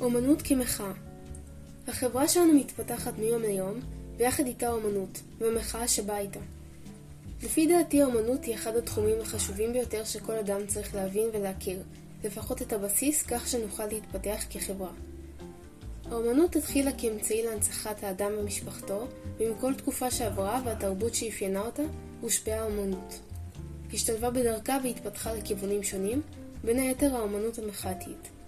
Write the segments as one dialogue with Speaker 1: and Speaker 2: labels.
Speaker 1: אומנות כמחאה החברה שלנו מתפתחת מיום ליום, ויחד איתה אומנות, ומחאה שבאה איתה. לפי דעתי האומנות היא אחד התחומים החשובים ביותר שכל אדם צריך להבין ולהכיר, לפחות את הבסיס כך שנוכל להתפתח כחברה. האומנות התחילה כאמצעי להנצחת האדם ומשפחתו, ומכל תקופה שעברה והתרבות שאפיינה אותה, הושפעה האומנות. השתלבה בדרכה והתפתחה לכיוונים שונים, בין היתר האומנות המחאתית.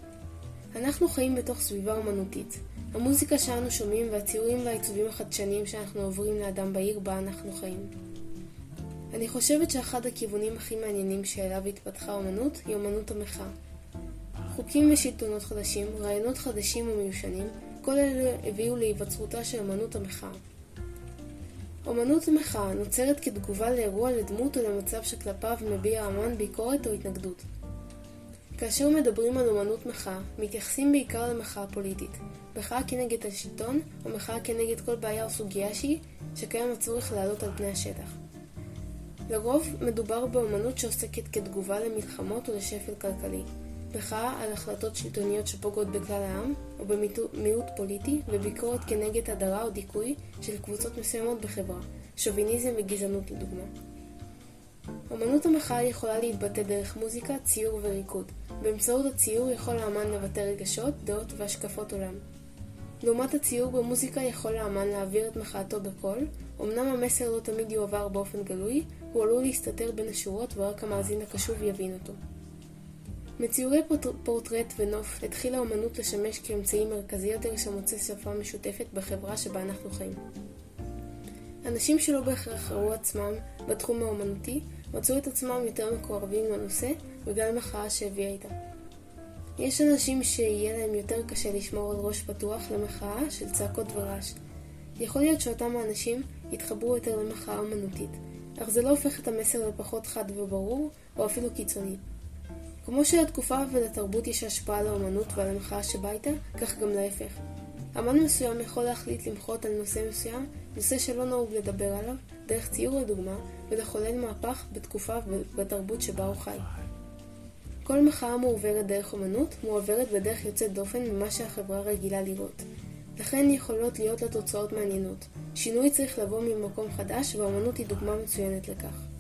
Speaker 1: אנחנו חיים בתוך סביבה אומנותית. המוזיקה שאנו שומעים והציורים והעיצובים החדשניים שאנחנו עוברים לאדם בעיר בה אנחנו חיים. אני חושבת שאחד הכיוונים הכי מעניינים שאליו התפתחה האומנות היא אומנות המחאה. חוקים ושלטונות חדשים, רעיונות חדשים ומיושנים, כל אלה הביאו להיווצרותה של אמנות המחאה. אמנות המחאה נוצרת כתגובה לאירוע, לדמות או למצב שכלפיו מביע האמן ביקורת או התנגדות. כאשר מדברים על אמנות מחאה, מתייחסים בעיקר למחאה פוליטית, מחאה כנגד השלטון, או מחאה כנגד כל בעיה או סוגיה שהיא, שקיים הצורך לעלות על פני השטח. לרוב מדובר באמנות שעוסקת כתגובה למלחמות ולשפל כלכלי, מחאה על החלטות שלטוניות שפוגעות בכלל העם, או במיעוט פוליטי, וביקורת כנגד הדרה או דיכוי של קבוצות מסוימות בחברה, שוביניזם וגזענות לדוגמה. אמנות המחאה יכולה להתבטא דרך מוזיקה, ציור וריקוד. באמצעות הציור יכול האמן לבטא רגשות, דעות והשקפות עולם. לעומת הציור במוזיקה יכול האמן להעביר את מחאתו בקול, אמנם המסר לא תמיד יועבר באופן גלוי, הוא עלול להסתתר בין השורות ורק המאזין הקשוב יבין אותו. מציורי פורטרט ונוף התחילה האמנות לשמש כאמצעי מרכזי יותר שמוצא שפה משותפת בחברה שבה אנחנו חיים. אנשים שלא בהכרח ראו עצמם בתחום האמנותי, מצאו את עצמם יותר מקורבים לנושא בגלל מחאה שהביאה איתה. יש אנשים שיהיה להם יותר קשה לשמור על ראש פתוח למחאה של צעקות ורעש. יכול להיות שאותם האנשים יתחברו יותר למחאה אמנותית, אך זה לא הופך את המסר לפחות חד וברור, או אפילו קיצוני. כמו שלתקופה ולתרבות יש השפעה על האמנות ועל המחאה שבא איתה, כך גם להפך. אמן מסוים יכול להחליט למחות על נושא מסוים, נושא שלא נהוג לדבר עליו, דרך ציור לדוגמה, ולחולל מהפך בתקופה ובתרבות שבה הוא חי. כל מחאה מועברת דרך אמנות, מועברת בדרך יוצאת דופן ממה שהחברה רגילה לראות. לכן יכולות להיות לה תוצאות מעניינות. שינוי צריך לבוא ממקום חדש, והאמנות היא דוגמה מצוינת לכך.